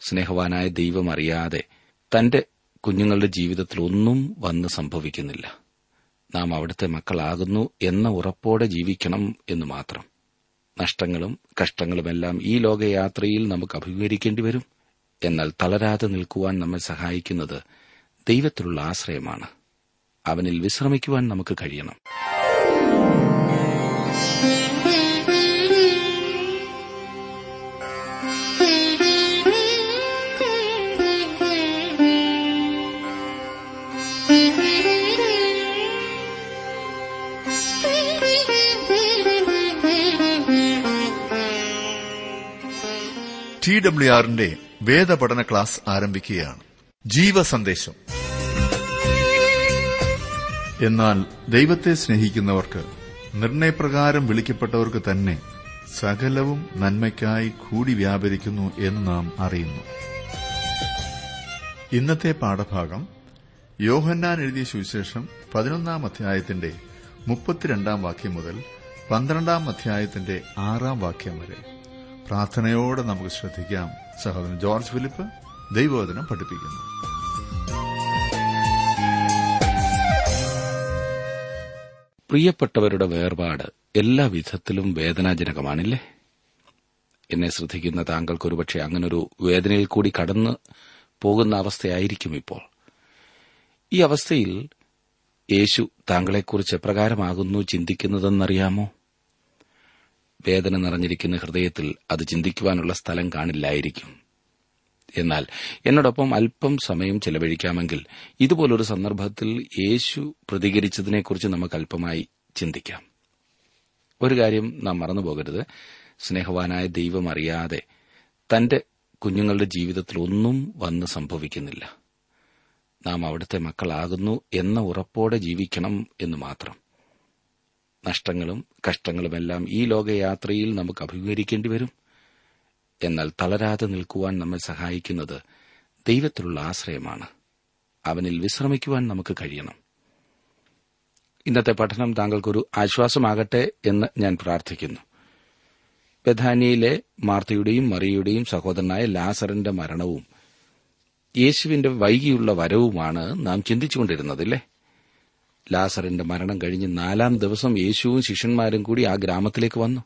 സ്നേഹവാനായ ദൈവം അറിയാതെ തന്റെ കുഞ്ഞുങ്ങളുടെ ജീവിതത്തിൽ ഒന്നും വന്ന് സംഭവിക്കുന്നില്ല. നാം അവിടുത്തെ മക്കളാകുന്നു എന്ന ഉറപ്പോടെ ജീവിക്കണം എന്ന് മാത്രം. നഷ്ടങ്ങളും കഷ്ടങ്ങളുമെല്ലാം ഈ ലോകയാത്രയിൽ നമുക്ക് അഭിമുഖീകരിക്കേണ്ടി വരും. എന്നാൽ തളരാതെ നിൽക്കുവാൻ നമ്മെ സഹായിക്കുന്നത് ദൈവത്തിലുള്ള ആശ്രയമാണ്. അവനിൽ വിശ്രമിക്കുവാൻ നമുക്ക് കഴിയണം. ടി ഡബ്ല്യു ആറിന്റെ വേദപഠന ക്ലാസ് ആരംഭിക്കുകയാണ്. ജീവസന്ദേശം. എന്നാൽ ദൈവത്തെ സ്നേഹിക്കുന്നവർക്ക് നിർണയപ്രകാരം വിളിക്കപ്പെട്ടവർക്ക് തന്നെ സകലവും നന്മയ്ക്കായി കൂടി വ്യാപരിക്കുന്നു എന്ന് നാം അറിയുന്നു. ഇന്നത്തെ പാഠഭാഗം യോഹന്നാൻ എഴുതിയ സുവിശേഷം പതിനൊന്നാം അധ്യായത്തിന്റെ മുപ്പത്തിരണ്ടാം വാക്യം മുതൽ പന്ത്രണ്ടാം അധ്യായത്തിന്റെ ആറാം വാക്യം വരെ. പ്രാർത്ഥനയോടെ നമുക്ക് ശ്രദ്ധിക്കാം. സഹോദരൻ ജോർജ് ഫിലിപ്പ് ദൈവവചനം പഠിപ്പിക്കുന്നു. പ്രിയപ്പെട്ടവരുടെ വേർപാട് എല്ലാ വിധത്തിലും വേദനാജനകമാണില്ലേ? എന്നെ ശ്രദ്ധിക്കുന്ന താങ്കൾക്കൊരുപക്ഷെ അങ്ങനൊരു വേദനയിൽ കൂടി കടന്ന് പോകുന്ന അവസ്ഥയായിരിക്കും ഇപ്പോൾ. ഈ അവസ്ഥയിൽ യേശു താങ്കളെക്കുറിച്ച് എപ്രകാരമാകുന്നു ചിന്തിക്കുന്നതെന്നറിയാമോ? വേദന നിറഞ്ഞിരിക്കുന്ന ഹൃദയത്തിൽ അത് ചിന്തിക്കുവാനുള്ള സ്ഥലം കാണില്ലായിരിക്കും. എന്നാൽ എന്നോടൊപ്പം അല്പം സമയം ചെലവഴിക്കാമെങ്കിൽ ഇതുപോലൊരു സന്ദർഭത്തിൽ യേശു പ്രതികരിച്ചതിനെക്കുറിച്ച് നമുക്ക് അല്പമായി ചിന്തിക്കാം. ഒരു കാര്യം നാം മറന്നുപോകരുത് സ്നേഹവാനായ ദൈവം അറിയാതെ തന്റെ കുഞ്ഞുങ്ങളുടെ ജീവിതത്തിൽ ഒന്നും വന്ന് സംഭവിക്കുന്നില്ല. നാം അവിടുത്തെ മക്കളാകുന്നു എന്ന ഉറപ്പോടെ ജീവിക്കണം എന്ന് മാത്രം. നഷ്ടങ്ങളും കഷ്ടങ്ങളുമെല്ലാം ഈ ലോകയാത്രയിൽ നമുക്ക് അഭിമുഖീകരിക്കേണ്ടി വരും. എന്നാൽ തളരാതെ നിൽക്കുവാൻ നമ്മെ സഹായിക്കുന്നത് ദൈവത്തിലുള്ള ആശ്രയമാണ്. അവനിൽ വിശ്രമിക്കുവാൻ നമുക്ക് കഴിയണം. ഇന്നത്തെ പഠനം താങ്കൾക്കൊരു ആശ്വാസമാകട്ടെ എന്ന് ഞാൻ പ്രാർത്ഥിക്കുന്നു. ബഥാനിയയിലെ മാർത്തയുടെയും മറിയുടെയും സഹോദരനായ ലാസറിന്റെ മരണവും യേശുവിന്റെ വൈകിയുള്ള വരവുമാണ് നാം ചിന്തിച്ചുകൊണ്ടിരുന്നതില്ലേ? ലാസറിന്റെ മരണം കഴിഞ്ഞ് നാലാം ദിവസം യേശുവും ശിഷ്യന്മാരും കൂടി ആ ഗ്രാമത്തിലേക്ക് വന്നു.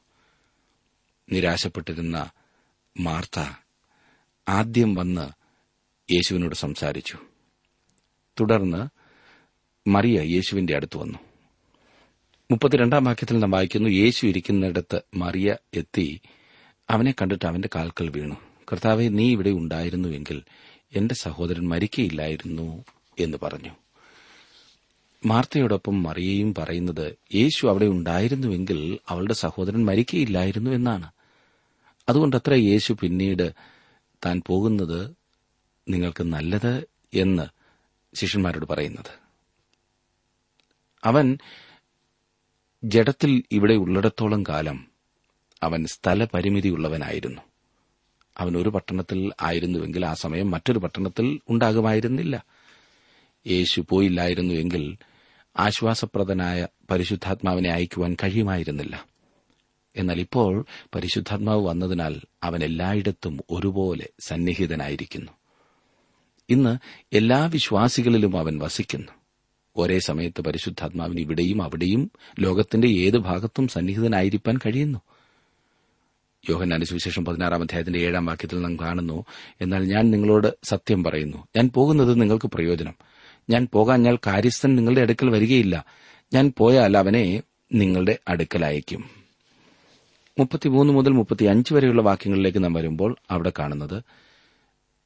നിരാശപ്പെട്ടിരുന്ന മാർത്ത ആദ്യം വന്ന് യേശുവിനോട് സംസാരിച്ചു. തുടർന്ന് മറിയ യേശുവിന്റെ അടുത്ത് വന്നു. മുപ്പത്തിരണ്ടാം വാക്യത്തിൽ നാം വായിക്കുന്നു യേശു ഇരിക്കുന്നിടത്ത് മറിയ എത്തി. അവനെ കണ്ടിട്ട് അവന്റെ കാൽക്കൽ വീണു. കർത്താവെ നീ ഇവിടെ ഉണ്ടായിരുന്നുവെങ്കിൽ എന്റെ സഹോദരൻ മരിക്കയില്ലായിരുന്നു എന്ന് പറഞ്ഞു. മാർത്തയോടൊപ്പം മറിയയും പറയുന്നത് യേശു അവിടെ ഉണ്ടായിരുന്നുവെങ്കിൽ അവളുടെ സഹോദരൻ മരിക്കയില്ലായിരുന്നു എന്നാണ്. അതുകൊണ്ടത്ര യേശു പിന്നീട് താൻ പോകുന്നത് നിങ്ങൾക്ക് നല്ലത് എന്ന് ശിഷ്യന്മാരോട് പറയുന്നത്. അവൻ ജഡത്തിൽ ഇവിടെ ഉള്ളിടത്തോളം കാലം അവൻ സ്ഥലപരിമിതിയുള്ളവനായിരുന്നു. അവൻ ഒരു പട്ടണത്തിൽ ആയിരുന്നുവെങ്കിൽ ആ സമയം മറ്റൊരു പട്ടണത്തിൽ ഉണ്ടാകുമായിരുന്നില്ല. യേശു പോയില്ലായിരുന്നുവെങ്കിൽ ആശ്വാസപ്രദനായ പരിശുദ്ധാത്മാവിനെ അയക്കുവാൻ കഴിയുമായിരുന്നില്ല. എന്നാൽ ഇപ്പോൾ പരിശുദ്ധാത്മാവ് വന്നതിനാൽ അവൻ എല്ലായിടത്തും ഒരുപോലെ സന്നിഹിതനായിരിക്കുന്നു. ഇന്ന് എല്ലാ വിശ്വാസികളിലും അവൻ വസിക്കുന്നു. ഒരേ സമയത്ത് പരിശുദ്ധാത്മാവിന് ഇവിടെയും അവിടെയും ലോകത്തിന്റെ ഏത് ഭാഗത്തും സന്നിഹിതനായിരിക്കാൻ കഴിയുന്നു. യോഹന്നാന്റെ സുവിശേഷം പതിനാറാം അധ്യായത്തിന്റെ ഏഴാം വാക്യത്തിൽ നാം കാണുന്നു എന്നാൽ ഞാൻ നിങ്ങളോട് സത്യം പറയുന്നു. ഞാൻ പോകുന്നത് നിങ്ങൾക്ക് പ്രയോജനം. ഞാൻ പോകാഞ്ഞാൽ കാര്യസ്ഥൻ നിങ്ങളുടെ അടുക്കൽ വരികയില്ല. ഞാൻ പോയാൽ അവനെ നിങ്ങളുടെ അടുക്കൽ അയക്കും മുപ്പത്തിമൂന്ന് മുതൽ മുപ്പത്തിയഞ്ച് വരെയുള്ള വാക്യങ്ങളിലേക്ക് നാം വരുമ്പോൾ അവിടെ കാണുന്നത്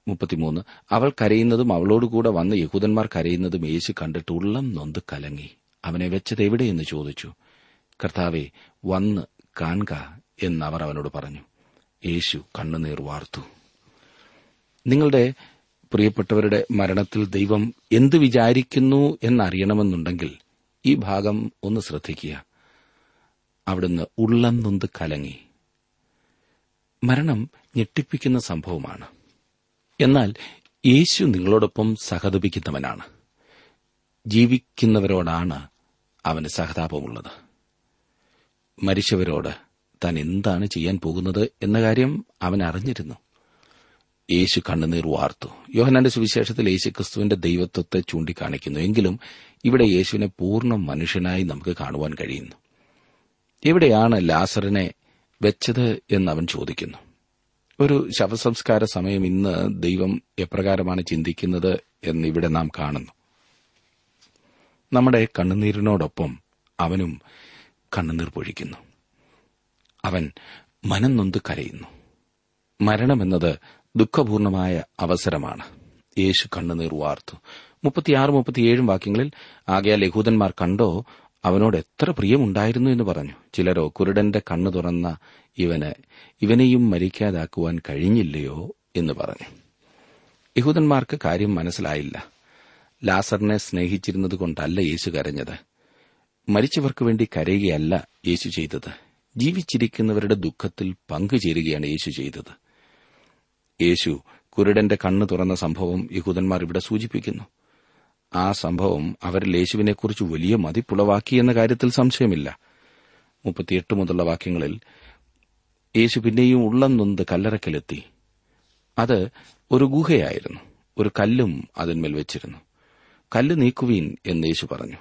മുപ്പത്തിമൂന്ന്. അവൾ കരയുന്നതും അവളോടുകൂടെ വന്ന് യഹൂദന്മാർ കരയുന്നതും യേശു കണ്ടിട്ട് ഉള്ളം നൊന്ത് കലങ്ങി. അവനെ വെച്ചത് എവിടെയെന്ന് ചോദിച്ചു. കർത്താവെ വന്ന് കാണുക എന്ന് അവർ അവനോട് പറഞ്ഞു. യേശു കണ്ണുനീർ വാർത്തു. നിങ്ങളുടെ പ്രിയപ്പെട്ടവരുടെ മരണത്തിൽ ദൈവം എന്ത് വിചാരിക്കുന്നു എന്നറിയണമെന്നുണ്ടെങ്കിൽ ഈ ഭാഗം ഒന്ന് ശ്രദ്ധിക്കുക. അവിടുന്ന് ഉള്ളം നൊന്ത് കലങ്ങി. മരണം ഞെട്ടിപ്പിക്കുന്ന സംഭവമാണ്. എന്നാൽ യേശു നിങ്ങളോടൊപ്പം സഹതപിക്കുന്നവനാണ്. ജീവിക്കുന്നവരോടാണ് അവന് സഹതാപമുള്ളത്. മരിച്ചവരോട് താൻ എന്താണ് ചെയ്യാൻ പോകുന്നത് എന്ന കാര്യം അവൻ അറിഞ്ഞിരുന്നു യേശു കണ്ണുനീർ വാർത്തു. യോഹനാന്റെ സുവിശേഷത്തിൽ യേശു ക്രിസ്തുവിന്റെ ദൈവത്വത്തെ ചൂണ്ടിക്കാണിക്കുന്നു. എങ്കിലും ഇവിടെ യേശുവിനെ പൂർണ മനുഷ്യനായി നമുക്ക് കാണുവാൻ കഴിയുന്നു. എവിടെയാണ് ലാസറിനെ വെച്ചത് എന്നവൻ ചോദിക്കുന്നു. ഒരു ശവസംസ്കാര സമയം ഇന്ന് ദൈവം എപ്രകാരമാണ് ചിന്തിക്കുന്നത് എന്നിവിടെ നാം കാണുന്നു. നമ്മുടെ കണ്ണുനീരിനോടൊപ്പം അവനും കണ്ണുനീർ പൊഴിക്കുന്നു. അവൻ മനം നൊന്ത് കരയുന്നു. മരണമെന്നത് ദുഃഖപൂർണമായ അവസരമാണ്. യേശു കണ്ണുനീർ വാർത്തു. മുപ്പത്തിയാറ് മുപ്പത്തിയേഴും വാക്യങ്ങളിൽ ആകയാൽ യഹൂദന്മാർ കണ്ടോ അവനോട് എത്ര പ്രിയമുണ്ടായിരുന്നു എന്ന് പറഞ്ഞു. ചിലരോ കുരുടന്റെ കണ്ണു തുറന്ന ഇവന് ഇവനെയും മരിക്കാതാക്കുവാൻ കഴിഞ്ഞില്ലയോ എന്ന് പറഞ്ഞു. യഹൂദന്മാർക്ക് കാര്യം മനസ്സിലായില്ല. ലാസറിനെ സ്നേഹിച്ചിരുന്നത് കൊണ്ടല്ല യേശു കരഞ്ഞത്. മരിച്ചവർക്ക് വേണ്ടി കരയുകയല്ല യേശു ചെയ്തത്. ജീവിച്ചിരിക്കുന്നവരുടെ ദുഃഖത്തിൽ പങ്കുചേരുകയാണ് യേശു ചെയ്തത്. യേശു കുരുടന്റെ കണ്ണ് തുറന്ന സംഭവം യഹൂദന്മാർ ഇവിടെ സൂചിപ്പിക്കുന്നു. ആ സംഭവം അവരിൽ യേശുവിനെക്കുറിച്ച് വലിയ മതിപ്പുളവാക്കി എന്ന കാര്യത്തിൽ സംശയമില്ല. മുപ്പത്തിയെട്ട് മുതലുള്ള വാക്യങ്ങളിൽ യേശു പിന്നെയും ഉള്ളം നൊന്ത് കല്ലറക്കലെത്തി. അത് ഒരു ഗുഹയായിരുന്നു. ഒരു കല്ലും അതിന്മേൽ വെച്ചിരുന്നു. കല്ല് നീക്കുവീൻ എന്ന് യേശു പറഞ്ഞു.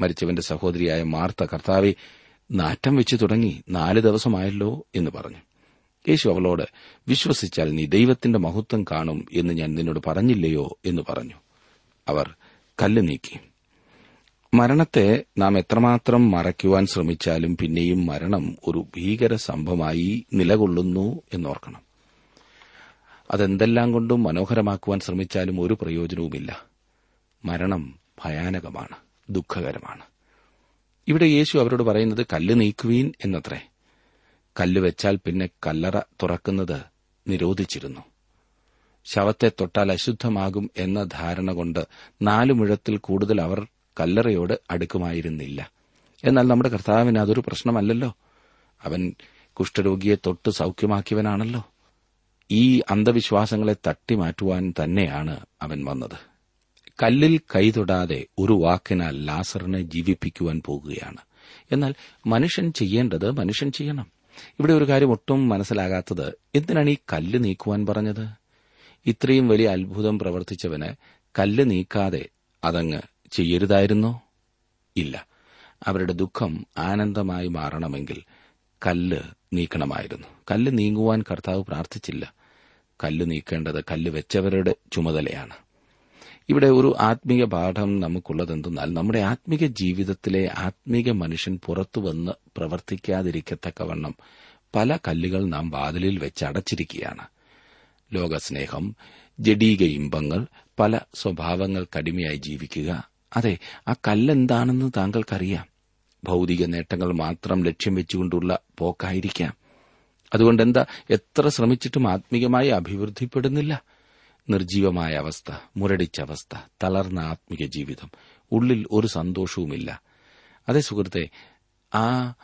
മരിച്ചവന്റെ സഹോദരിയായ മാർത്ത കർത്താവെ നാറ്റം വെച്ചു തുടങ്ങി. നാല് ദിവസമായല്ലോ എന്ന് പറഞ്ഞു. യേശു അവളോട് വിശ്വസിച്ചാൽ നീ ദൈവത്തിന്റെ മഹത്വം കാണും എന്ന് ഞാൻ നിന്നോട് പറഞ്ഞില്ലയോ? എന്ന് പറഞ്ഞു. അവർ കല്ല് നീക്കി. മരണത്തെ നാം എത്രമാത്രം മറയ്ക്കുവാൻ ശ്രമിച്ചാലും പിന്നെയും മരണം ഒരു ഭീകര സംഭവമായി നിലകൊള്ളുന്നു എന്നോർക്കണം. അതെന്തെല്ലാം കൊണ്ടും മനോഹരമാക്കുവാൻ ശ്രമിച്ചാലും ഒരു പ്രയോജനവുമില്ല. മരണം ഭയാനകമാണ് ദുഃഖകരമാണ്. ഇവിടെ യേശു അവരോട് പറയുന്നത് കല്ല് നീക്കുവീൻ എന്നത്രേ. കല്ല് വെച്ചാൽ പിന്നെ കല്ലറ തുറക്കുന്നത് നിരോധിച്ചിരുന്നു. ശവത്തെ തൊട്ടാൽ അശുദ്ധമാകും എന്ന ധാരണ കൊണ്ട് നാലു മുഴത്തിൽ കൂടുതൽ അവർ കല്ലറയോട് അടുക്കുമായിരുന്നില്ല. എന്നാൽ നമ്മുടെ കർത്താവിന് അതൊരു പ്രശ്നമല്ലല്ലോ. അവൻ കുഷ്ഠരോഗിയെ തൊട്ട് സൌഖ്യമാക്കിയവനാണല്ലോ. ഈ അന്ധവിശ്വാസങ്ങളെ തട്ടിമാറ്റുവാൻ തന്നെയാണ് അവൻ വന്നത്. കല്ലിൽ കൈതൊടാതെ ഒരു വാക്കിനാൽ ലാസറിനെ ജീവിപ്പിക്കുവാൻ പോകുകയാണ്. എന്നാൽ മനുഷ്യൻ ചെയ്യേണ്ടത് മനുഷ്യൻ ചെയ്യണം. ഇവിടെ ഒരു കാര്യം ഒട്ടും മനസ്സിലാകാത്തത് എന്തിനാണ് ഈ കല്ല് നീക്കുവാൻ പറഞ്ഞത്? ഇത്രയും വലിയ അത്ഭുതം പ്രവർത്തിച്ചവന് കല്ല് നീക്കാതെ അതങ്ങ് ചെയ്യരുതായിരുന്നോ? ഇല്ല. അവരുടെ ദുഃഖം ആനന്ദമായി മാറണമെങ്കിൽ കല്ല് നീക്കണമായിരുന്നു. കല്ല് നീങ്ങുവാൻ കർത്താവ് പ്രാർത്ഥിച്ചില്ല. കല്ല് നീക്കേണ്ടത് കല്ല് വെച്ചവരുടെ ചുമതലയാണ്. ഇവിടെ ഒരു ആത്മീയ പാഠം നമുക്കുള്ളതെന്തെന്നാൽ നമ്മുടെ ആത്മീക ജീവിതത്തിലെ ആത്മീക മനുഷ്യൻ പുറത്തുവന്ന് പ്രവർത്തിക്കാതിരിക്കത്തക്കവണ്ണം പല കല്ലുകൾ നാം വാതിലിൽ വെച്ച് അടച്ചിരിക്കുകയാണ്. ലോകസ്നേഹം ജഡീക ഇമ്പങ്ങൾ പല സ്വഭാവങ്ങൾക്കടിമയായി ജീവിക്കുക. അതെ ആ കല്ലെന്താണെന്ന് താങ്കൾക്കറിയാം. ഭൗതിക നേട്ടങ്ങൾ മാത്രം ലക്ഷ്യം വെച്ചുകൊണ്ടുള്ള പോക്കായിരിക്കാം. അതുകൊണ്ട് എന്താ എത്ര ശ്രമിച്ചിട്ടും ആത്മീകമായി അഭിവൃദ്ധിപ്പെടുന്നില്ല? നിർജീവമായ അവസ്ഥ മുരടിച്ച അവസ്ഥ തളർന്ന ആത്മിക ജീവിതം ഉള്ളിൽ ഒരു സന്തോഷവുമില്ല. അതേ സുഹൃത്തെ ആ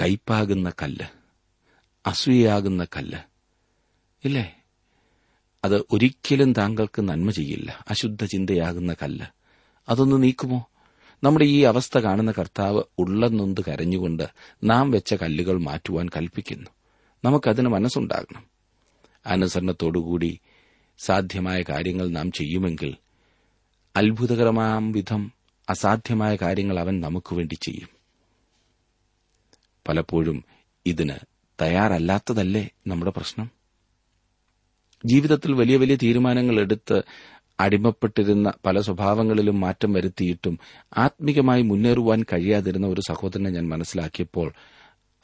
കയ്പാകുന്ന കല്ല് അസൂയയാകുന്ന കല്ല് ഇല്ലേ? അത് ഒരിക്കലും താങ്കൾക്ക് നന്മ ചെയ്യില്ല. അശുദ്ധ ചിന്തയാകുന്ന കല്ല് അതൊന്ന് നീക്കുമോ? നമ്മുടെ ഈ അവസ്ഥ കാണുന്ന കർത്താവ് ഉള്ളെന്നൊന്ന് കരഞ്ഞുകൊണ്ട് നാം വെച്ച കല്ലുകൾ മാറ്റുവാൻ കൽപ്പിക്കുന്നു. നമുക്കതിന് മനസ്സുണ്ടാകണം. അനുസരണത്തോടുകൂടി സാധ്യമായ കാര്യങ്ങൾ നാം ചെയ്യുമെങ്കിൽ അത്ഭുതകരമാം വിധം അസാധ്യമായ കാര്യങ്ങൾ അവൻ നമുക്കുവേണ്ടി ചെയ്യും. പലപ്പോഴും ഇതിന് തയ്യാറല്ലാത്തതല്ലേ നമ്മുടെ പ്രശ്നം? ജീവിതത്തിൽ വലിയ വലിയ തീരുമാനങ്ങൾ എടുത്ത് അടിമപ്പെട്ടിരുന്ന പല സ്വഭാവങ്ങളിലും മാറ്റം വരുത്തിയിട്ടും ആത്മീകമായി മുന്നേറുവാൻ കഴിയാതിരുന്ന ഒരു സഹോദരനെ ഞാൻ മനസ്സിലാക്കിയപ്പോൾ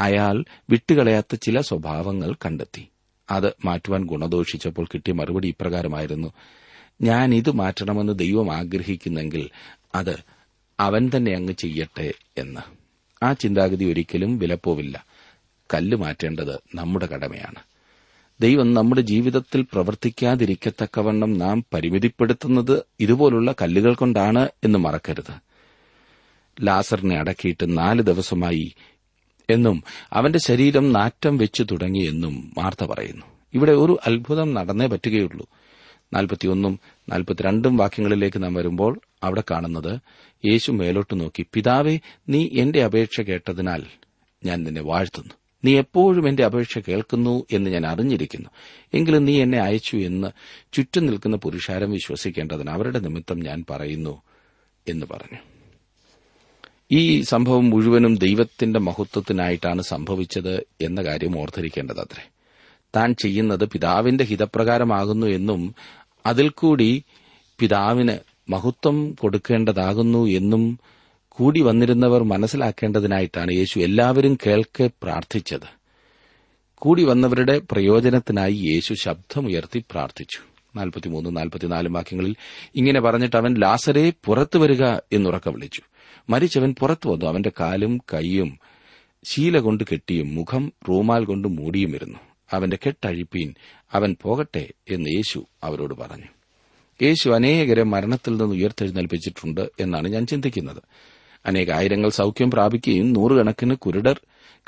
അയാൾ വിട്ടുകളയാത്ത ചില സ്വഭാവങ്ങൾ കണ്ടെത്തി. അത് മാറ്റുവാൻ ഗുണദോഷിച്ചപ്പോൾ കിട്ടിയ മറുപടി ഇപ്രകാരമായിരുന്നു. ഞാൻ ഇത് മാറ്റണമെന്ന് ദൈവം ആഗ്രഹിക്കുന്നെങ്കിൽ അത് അവൻ തന്നെ അങ്ങ് ചെയ്യട്ടെ എന്ന്. ആ ചിന്താഗതി ഒരിക്കലും വിലപ്പോവില്ല. കല്ല് മാറ്റേണ്ടത് നമ്മുടെ കടമയാണ്. ദൈവം നമ്മുടെ ജീവിതത്തിൽ പ്രവർത്തിക്കാതിരിക്കത്തക്കവണ്ണം നാം പരിമിതിപ്പെടുത്തുന്നത് ഇതുപോലുള്ള കല്ലുകൾ കൊണ്ടാണ് എന്ന് മറക്കരുത്. ലാസറിനെ അടക്കിയിട്ട് നാല് ദിവസമായി എന്നും അവന്റെ ശരീരം നാറ്റം വെച്ചു തുടങ്ങിയെന്നും വാർത്ത പറയുന്നു. ഇവിടെ ഒരു അത്ഭുതം നടന്നേ പറ്റുകയുള്ളൂ. നാൽപ്പത്തിയൊന്നും നാൽപ്പത്തിരണ്ടും വാക്യങ്ങളിലേക്ക് നാം വരുമ്പോൾ അവിടെ കാണുന്നത് യേശു മേലോട്ട് നോക്കി പിതാവെ നീ എന്റെ അപേക്ഷ കേട്ടതിനാൽ ഞാൻ നിന്നെ വാഴ്ത്തുന്നു. നീ എപ്പോഴും എന്റെ അപേക്ഷ കേൾക്കുന്നു എന്ന് ഞാൻ അറിഞ്ഞിരിക്കുന്നു. എങ്കിലും നീ എന്നെ അയച്ചു എന്ന് ചുറ്റും നിൽക്കുന്ന പുരുഷാരം വിശ്വസിക്കേണ്ടതിന് അവരുടെ നിമിത്തം ഞാൻ പറയുന്നു എന്ന് പറഞ്ഞു. ഈ സംഭവം മുഴുവനും ദൈവത്തിന്റെ മഹത്വത്തിനായിട്ടാണ് സംഭവിച്ചത് എന്ന കാര്യം ഓർത്തിരിക്കേണ്ടത് ഓർത്തിരിക്കേണ്ടതത്രേ താൻ ചെയ്യുന്നത് പിതാവിന്റെ ഹിതപ്രകാരമാകുന്നു എന്നും അതിൽ കൂടി പിതാവിന് മഹത്വം കൊടുക്കേണ്ടതാകുന്നു എന്നും കൂടി വന്നിരുന്നവർ മനസ്സിലാക്കേണ്ടതിനായിട്ടാണ് യേശു എല്ലാവരും കേൾക്കെ പ്രാർത്ഥിച്ചത്. കൂടി വന്നവരുടെ പ്രയോജനത്തിനായി യേശു ശബ്ദമുയർത്തി പ്രാർത്ഥിച്ചു. നാൽപ്പത്തിമൂന്ന് നാൽപ്പത്തിനാല് വാക്യങ്ങളിൽ ഇങ്ങനെ പറഞ്ഞിട്ട് അവൻ ലാസരെ പുറത്തു വരിക എന്നുറക്ക വിളിച്ചു. മരിച്ചവൻ പുറത്തു വന്നു. അവന്റെ കാലും കൈയും ശീല കൊണ്ട് കെട്ടിയും മുഖം റൂമാൽ കൊണ്ട് മൂടിയുമിരുന്നു അവന്റെ കെട്ടഴിപ്പീൻ അവൻ പോകട്ടെ എന്ന് യേശു അവരോട് പറഞ്ഞു. യേശു അനേകരെ മരണത്തിൽ നിന്ന് ഉയർത്തെഴുന്നേൽപ്പിച്ചിട്ടുണ്ട് എന്നാണ് ഞാൻ ചിന്തിക്കുന്നത്. അനേകായിരങ്ങൾ സൌഖ്യം പ്രാപിക്കുകയും നൂറുകണക്കിന് കുരുടർ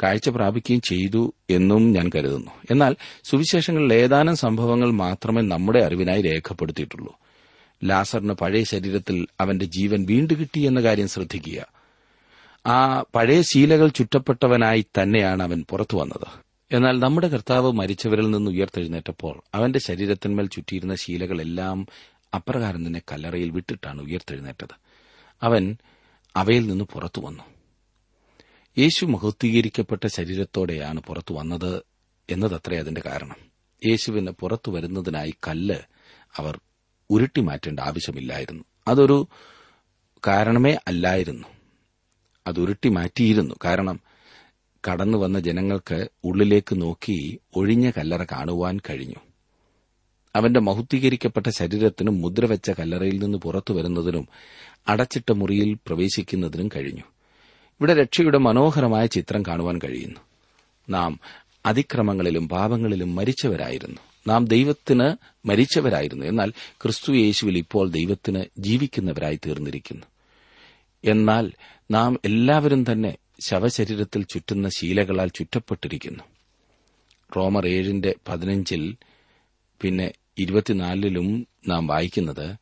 കാഴ്ച പ്രാപിക്കുകയും ചെയ്തു എന്നും ഞാൻ കരുതുന്നു. എന്നാൽ സുവിശേഷങ്ങളിൽ ഏതാനും സംഭവങ്ങൾ മാത്രമേ നമ്മുടെ അറിവിനായി രേഖപ്പെടുത്തിയിട്ടുള്ളൂ. ലാസറിന് പഴയ ശരീരത്തിൽ അവന്റെ ജീവൻ വീണ്ടു കിട്ടി എന്ന കാര്യം ശ്രദ്ധിക്കുക. ആ പഴയ ശീലകൾ ചുറ്റപ്പെട്ടവനായി തന്നെയാണ് അവൻ പുറത്തു വന്നത്. എന്നാൽ നമ്മുടെ കർത്താവ് മരിച്ചവരിൽ നിന്ന് ഉയർത്തെഴുന്നേറ്റപ്പോൾ അവന്റെ ശരീരത്തിന്മേൽ ചുറ്റിയിരുന്ന ശീലകളെല്ലാം അപ്രകാരം തന്നെ കല്ലറയിൽ വിട്ടിട്ടാണ് ഉയർത്തെഴുന്നേറ്റത്. അവൻ അവയിൽ നിന്ന് പുറത്തു വന്നു. യേശു മഹത്വീകരിക്കപ്പെട്ട ശരീരത്തോടെയാണ് പുറത്തു വന്നത് എന്നതത്രേ അതിന്റെ കാരണം. യേശുവിന് പുറത്തു വരുന്നതിനായി കല്ല് അവർ ഉരുട്ടി മാറ്റേണ്ട ആവശ്യമില്ലായിരുന്നു. അതൊരു കാരണമേ അല്ലായിരുന്നു. അത് ഉരുട്ടി മാറ്റിയിരുന്നു. കാരണം കടന്നു വന്ന ജനങ്ങൾക്ക് ഉള്ളിലേക്ക് നോക്കി ഒഴിഞ്ഞ കല്ലറ കാണുവാൻ കഴിഞ്ഞു. അവന്റെ മഹുദ്ധീകരിക്കപ്പെട്ട ശരീരത്തിനും മുദ്രവെച്ച കല്ലറയിൽ നിന്ന് പുറത്തു വരുന്നതിനും അടച്ചിട്ട മുറിയിൽ പ്രവേശിക്കുന്നതിനും കഴിഞ്ഞു. ഇവിടെ രക്ഷയുടെ മനോഹരമായ ചിത്രം കാണുവാൻ കഴിയുന്നു. നാം അതിക്രമങ്ങളിലും പാപങ്ങളിലും മരിച്ചവരായിരുന്നു. നാം ദൈവത്തിന് മരിച്ചവരായിരുന്നു. എന്നാൽ ക്രിസ്തു യേശുവിൽ ഇപ്പോൾ ദൈവത്തിന് ജീവിക്കുന്നവരായി തീർന്നിരിക്കുന്നു. എന്നാൽ നാം എല്ലാവരും തന്നെ ശവശരീരത്തിൽ ചുറ്റുന്ന ശീലകളാൽ ചുറ്റപ്പെട്ടിരിക്കുന്നു. റോമർ ഏഴിന്റെ പതിനഞ്ചിൽ പിന്നെ ഇരുപത്തിനാലിലും നാം വായിക്കുന്നത്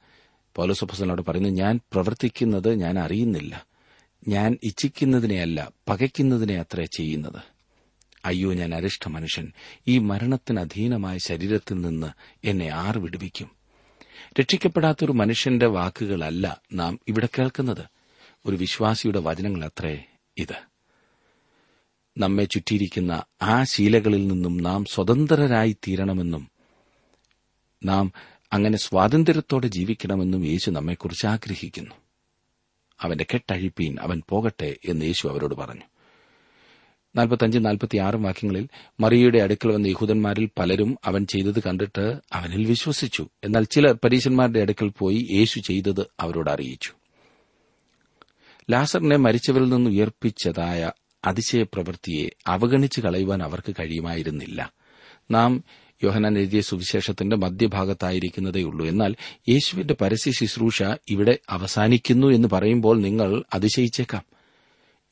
പൗലോസഫസനോട് പറയുന്നു ഞാൻ പ്രവർത്തിക്കുന്നത് ഞാൻ അറിയുന്നില്ല. ഞാൻ ഇച്ഛിക്കുന്നതിനെയല്ല പകയ്ക്കുന്നതിനെ അത്ര ചെയ്യുന്നത്. അയ്യോ ഞാൻ അരിഷ്ട മനുഷ്യൻ ഈ മരണത്തിന് അധീനമായ ശരീരത്തിൽ നിന്ന് എന്നെ ആർ വിടുവിക്കും? രക്ഷിക്കപ്പെടാത്തൊരു മനുഷ്യന്റെ വാക്കുകളല്ല നാം ഇവിടെ കേൾക്കുന്നത്. ഒരു വിശ്വാസിയുടെ വചനങ്ങളത്രേ ഇത്. നമ്മെ ചുറ്റിയിരിക്കുന്ന ആ ശീലകളിൽ നിന്നും നാം സ്വതന്ത്രരായി തീരണമെന്നും നാം അങ്ങനെ സ്വാതന്ത്ര്യത്തോടെ ജീവിക്കണമെന്നും യേശു നമ്മെക്കുറിച്ച് ആഗ്രഹിക്കുന്നു. അവന്റെ കെട്ടഴിപ്പീൻ അവൻ പോകട്ടെ എന്ന് യേശു അവരോട് പറഞ്ഞു. നാൽപ്പത്തഞ്ച് നാൽപ്പത്തിയാറും വാക്യങ്ങളിൽ മറിയയുടെ അടുക്കൽ വന്ന യഹൂദന്മാരിൽ പലരും അവൻ ചെയ്തത് കണ്ടിട്ട് അവനിൽ വിശ്വസിച്ചു. എന്നാൽ ചിലർ പരീശന്മാരുടെ അടുക്കൽ പോയി യേശു ചെയ്തത് അവരോട് അറിയിച്ചു. ലാസറിനെ മരിച്ചവരിൽ നിന്ന് ഉയർപ്പിച്ചതായ അതിശയ പ്രവൃത്തിയെ അവഗണിച്ചു കളയുവാൻ അവർക്ക് കഴിയുമായിരുന്നില്ല. നാം യോഹനാൻ എഴുതിയ സുവിശേഷത്തിന്റെ മധ്യഭാഗത്തായിരിക്കുന്നതേയുള്ളൂ എന്നാൽ യേശുവിന്റെ പരസ്യ ശുശ്രൂഷ ഇവിടെ അവസാനിക്കുന്നു എന്ന് പറയുമ്പോൾ നിങ്ങൾ അതിശയിച്ചേക്കാം.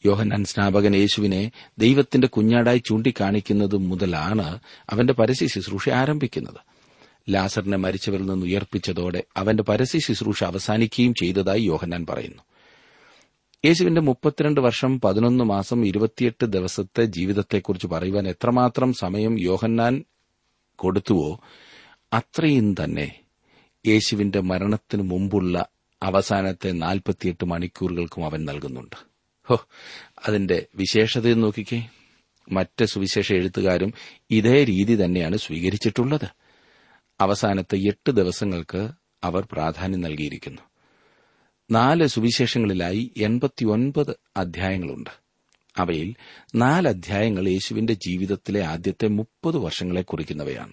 യോഹന്നാൻ സ്നാപകൻ യേശുവിനെ ദൈവത്തിന്റെ കുഞ്ഞാടായി ചൂണ്ടിക്കാണിക്കുന്നത് മുതലാണ് അവന്റെ പരസ്യ ശുശ്രൂഷ ആരംഭിക്കുന്നത്. ലാസറിനെ മരിച്ചവരിൽ നിന്ന് ഉയർപ്പിച്ചതോടെ അവന്റെ പരസ്യ ശുശ്രൂഷ അവസാനിക്കുകയും ചെയ്തതായി യോഹന്നാൻ പറയുന്നു. യേശുവിന്റെ മുപ്പത്തിരണ്ട് വർഷം പതിനൊന്ന് മാസം ഇരുപത്തിയെട്ട് ദിവസത്തെ ജീവിതത്തെക്കുറിച്ച് പറയുവാൻ എത്രമാത്രം സമയം യോഹന്നാൻ കൊടുത്തുവോ അത്രയും തന്നെ യേശുവിന്റെ മരണത്തിനു മുമ്പുള്ള അവസാനത്തെ നാൽപ്പത്തിയെട്ട് മണിക്കൂറുകൾക്കും അവൻ നൽകുന്നുണ്ട്. ഹോ അതിന്റെ വിശേഷതയും നോക്കിക്കേ. മറ്റ് സുവിശേഷ എഴുത്തുകാരും ഇതേ രീതി തന്നെയാണ് സ്വീകരിച്ചിട്ടുള്ളത്. അവസാനത്തെ എട്ട് ദിവസങ്ങൾക്ക് അവർ പ്രാധാന്യം നൽകിയിരിക്കുന്നു. നാല് സുവിശേഷങ്ങളിലായി എൺപത്തിയൊൻപത് അധ്യായങ്ങളുണ്ട്. അവയിൽ നാല് അധ്യായങ്ങൾ യേശുവിന്റെ ജീവിതത്തിലെ ആദ്യത്തെ മുപ്പത് വർഷങ്ങളെ കുറിക്കുന്നവയാണ്.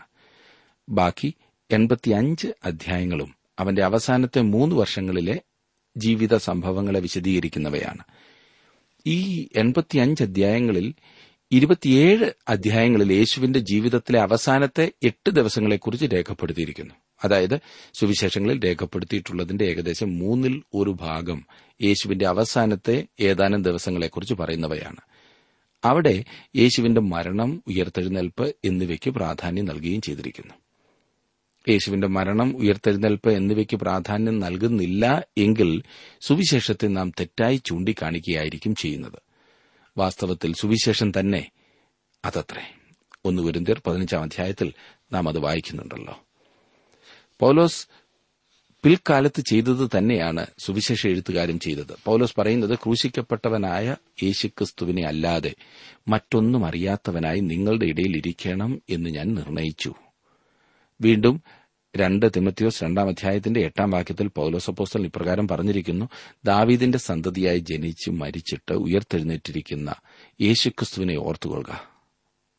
ബാക്കി എൺപത്തിയഞ്ച് അധ്യായങ്ങളും അവന്റെ അവസാനത്തെ മൂന്ന് വർഷങ്ങളിലെ ജീവിത സംഭവങ്ങളെ വിശദീകരിക്കുന്നവയാണ്. ഈ എൺപത്തിയഞ്ച് അധ്യായങ്ങളിൽ ഇരുപത്തിയേഴ് അധ്യായങ്ങളിൽ യേശുവിന്റെ ജീവിതത്തിലെ അവസാനത്തെ എട്ട് ദിവസങ്ങളെക്കുറിച്ച് രേഖപ്പെടുത്തിയിരിക്കുന്നു. അതായത് സുവിശേഷങ്ങളിൽ രേഖപ്പെടുത്തിയിട്ടുള്ളതിന്റെ ഏകദേശം മൂന്നിൽ ഒരു ഭാഗം യേശുവിന്റെ അവസാനത്തെ ഏതാനും ദിവസങ്ങളെക്കുറിച്ച് പറയുന്നവയാണ്. അവിടെ യേശുവിന്റെ മരണം ഉയർത്തെഴുന്നേൽപ്പ് എന്നിവയ്ക്ക് പ്രാധാന്യം നൽകുകയും ചെയ്തിരിക്കുന്നു. യേശുവിന്റെ മരണം ഉയർത്തെഴുന്നേൽപ്പ് എന്നിവയ്ക്ക് പ്രാധാന്യം നൽകുന്നില്ല എങ്കിൽ സുവിശേഷത്തെ നാം തെറ്റായി ചൂണ്ടിക്കാണിക്കുകയായിരിക്കും ചെയ്യുന്നത്. വാസ്തവത്തിൽ സുവിശേഷം തന്നെ അതത്രേ. ഒന്ന് കുരിന്തിയർ പതിനഞ്ചാം അധ്യായത്തിൽ നാം അത് വായിക്കുന്നുണ്ടല്ലോ. പൗലോസ് പിൽക്കാലത്ത് ചെയ്തത് തന്നെയാണ് സുവിശേഷ എഴുത്തുകാരും ചെയ്തത്. പൗലോസ് പറയുന്നത് ക്രൂശിക്കപ്പെട്ടവനായ യേശുക്രിസ്തുവിനെ അല്ലാതെ മറ്റൊന്നും അറിയാത്തവനായി നിങ്ങളുടെ ഇടയിൽ ഇരിക്കണം എന്ന് ഞാൻ നിർണയിച്ചു. വീണ്ടും രണ്ട് തിമത്യോസ് രണ്ടാം അധ്യായത്തിന്റെ എട്ടാം വാക്യത്തിൽ പൗലോസ് അപ്പോസ്റ്റൽ ഇപ്രകാരം പറഞ്ഞിരിക്കുന്നു ദാവീദിന്റെ സന്തതിയായി ജനിച്ച് മരിച്ചിട്ട് ഉയർത്തെഴുന്നേറ്റിരിക്കുന്ന യേശുക്രിസ്തുവിനെ ഓർത്തുകൊള്ളുക.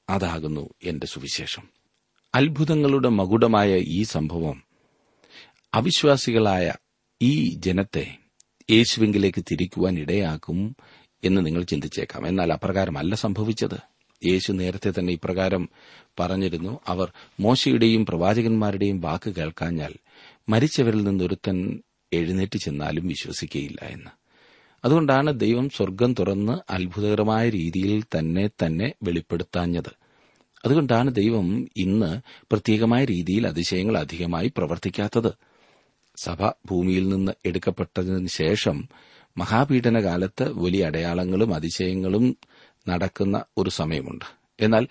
അതാകുന്നു എന്റെ സുവിശേഷം. അത്ഭുതങ്ങളുടെ മകുടമായ ഈ സംഭവം അവിശ്വാസികളായ ഈ ജനത്തെ യേശുവിങ്കിലേക്ക് തിരിക്കുവാൻ ഇടയാക്കും എന്ന് നിങ്ങൾ ചിന്തിച്ചേക്കാം. എന്നാൽ അപ്രകാരമല്ല സംഭവിച്ചത്. യേശു നേരത്തെ തന്നെ ഇപ്രകാരം പറഞ്ഞിരുന്നു. അവർ മോശയുടെയും പ്രവാചകന്മാരുടെയും വാക്ക് കേൾക്കാഞ്ഞാൽ മരിച്ചവരിൽ നിന്നൊരുത്തൻ എഴുന്നേറ്റ് ചെന്നാലും വിശ്വസിക്കുകയില്ല എന്ന്. അതുകൊണ്ടാണ് ദൈവം സ്വർഗം തുറന്ന് അത്ഭുതകരമായ രീതിയിൽ തന്നെ തന്നെ വെളിപ്പെടുത്താഞ്ഞത്. അതുകൊണ്ടാണ് ദൈവം ഇന്ന് പ്രത്യേകമായ രീതിയിൽ അതിശയങ്ങൾ അധികമായി പ്രവർത്തിക്കാത്തത്. സഭ ഭൂമിയിൽ നിന്ന് എടുക്കപ്പെട്ടതിനു ശേഷം മഹാപീഡനകാലത്ത് വലിയ അടയാളങ്ങളും അതിശയങ്ങളും നടക്കുന്ന ഒരു സമയമുണ്ട്. എന്നാൽ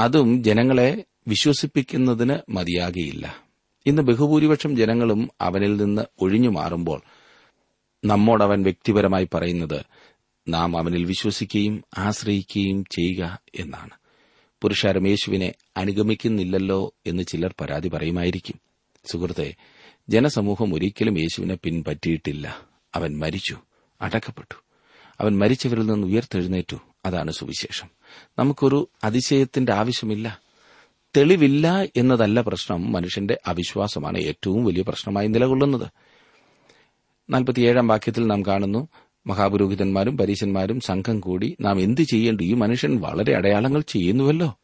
അതും ജനങ്ങളെ വിശ്വസിപ്പിക്കുന്നതിന് മതിയാകെയില്ല. ഇന്ന് ബഹുഭൂരിപക്ഷം ജനങ്ങളും അവനിൽ നിന്ന് ഒഴിഞ്ഞു മാറുമ്പോൾ നമ്മോടവൻ വ്യക്തിപരമായി പറയുന്നത് നാം അവനിൽ വിശ്വസിക്കുകയും ആശ്രയിക്കുകയും ചെയ്യുക എന്നാണ്. പുരുഷാരം യേശുവിനെ അനുഗമിക്കുന്നില്ലല്ലോ എന്ന് ചിലർ പരാതി പറയുമായിരിക്കും. സുഹൃത്തെ ജനസമൂഹം ഒരിക്കലും യേശുവിനെ പിൻപറ്റിയിട്ടില്ല. അവൻ മരിച്ചു അടക്കപ്പെട്ടു. അവൻ മരിച്ചവരിൽ നിന്ന് ഉയർത്തെഴുന്നേറ്റു. അതാണ് സുവിശേഷം. നമുക്കൊരു അതിശയത്തിന്റെ ആവശ്യമില്ല. തെളിവില്ല എന്നതല്ല പ്രശ്നം. മനുഷ്യന്റെ അവിശ്വാസമാണ് ഏറ്റവും വലിയ പ്രശ്നമായി നിലകൊള്ളുന്നത്. നാൽപ്പത്തിയേഴാം വാക്യത്തിൽ നാം കാണുന്നു മഹാപുരോഹിതന്മാരും പരീശന്മാരും സംഘം കൂടി നാം എന്ത് ചെയ്യേണ്ടു? ഈ മനുഷ്യൻ വളരെ അടയാളങ്ങൾ ചെയ്യുന്നുവല്ലോ.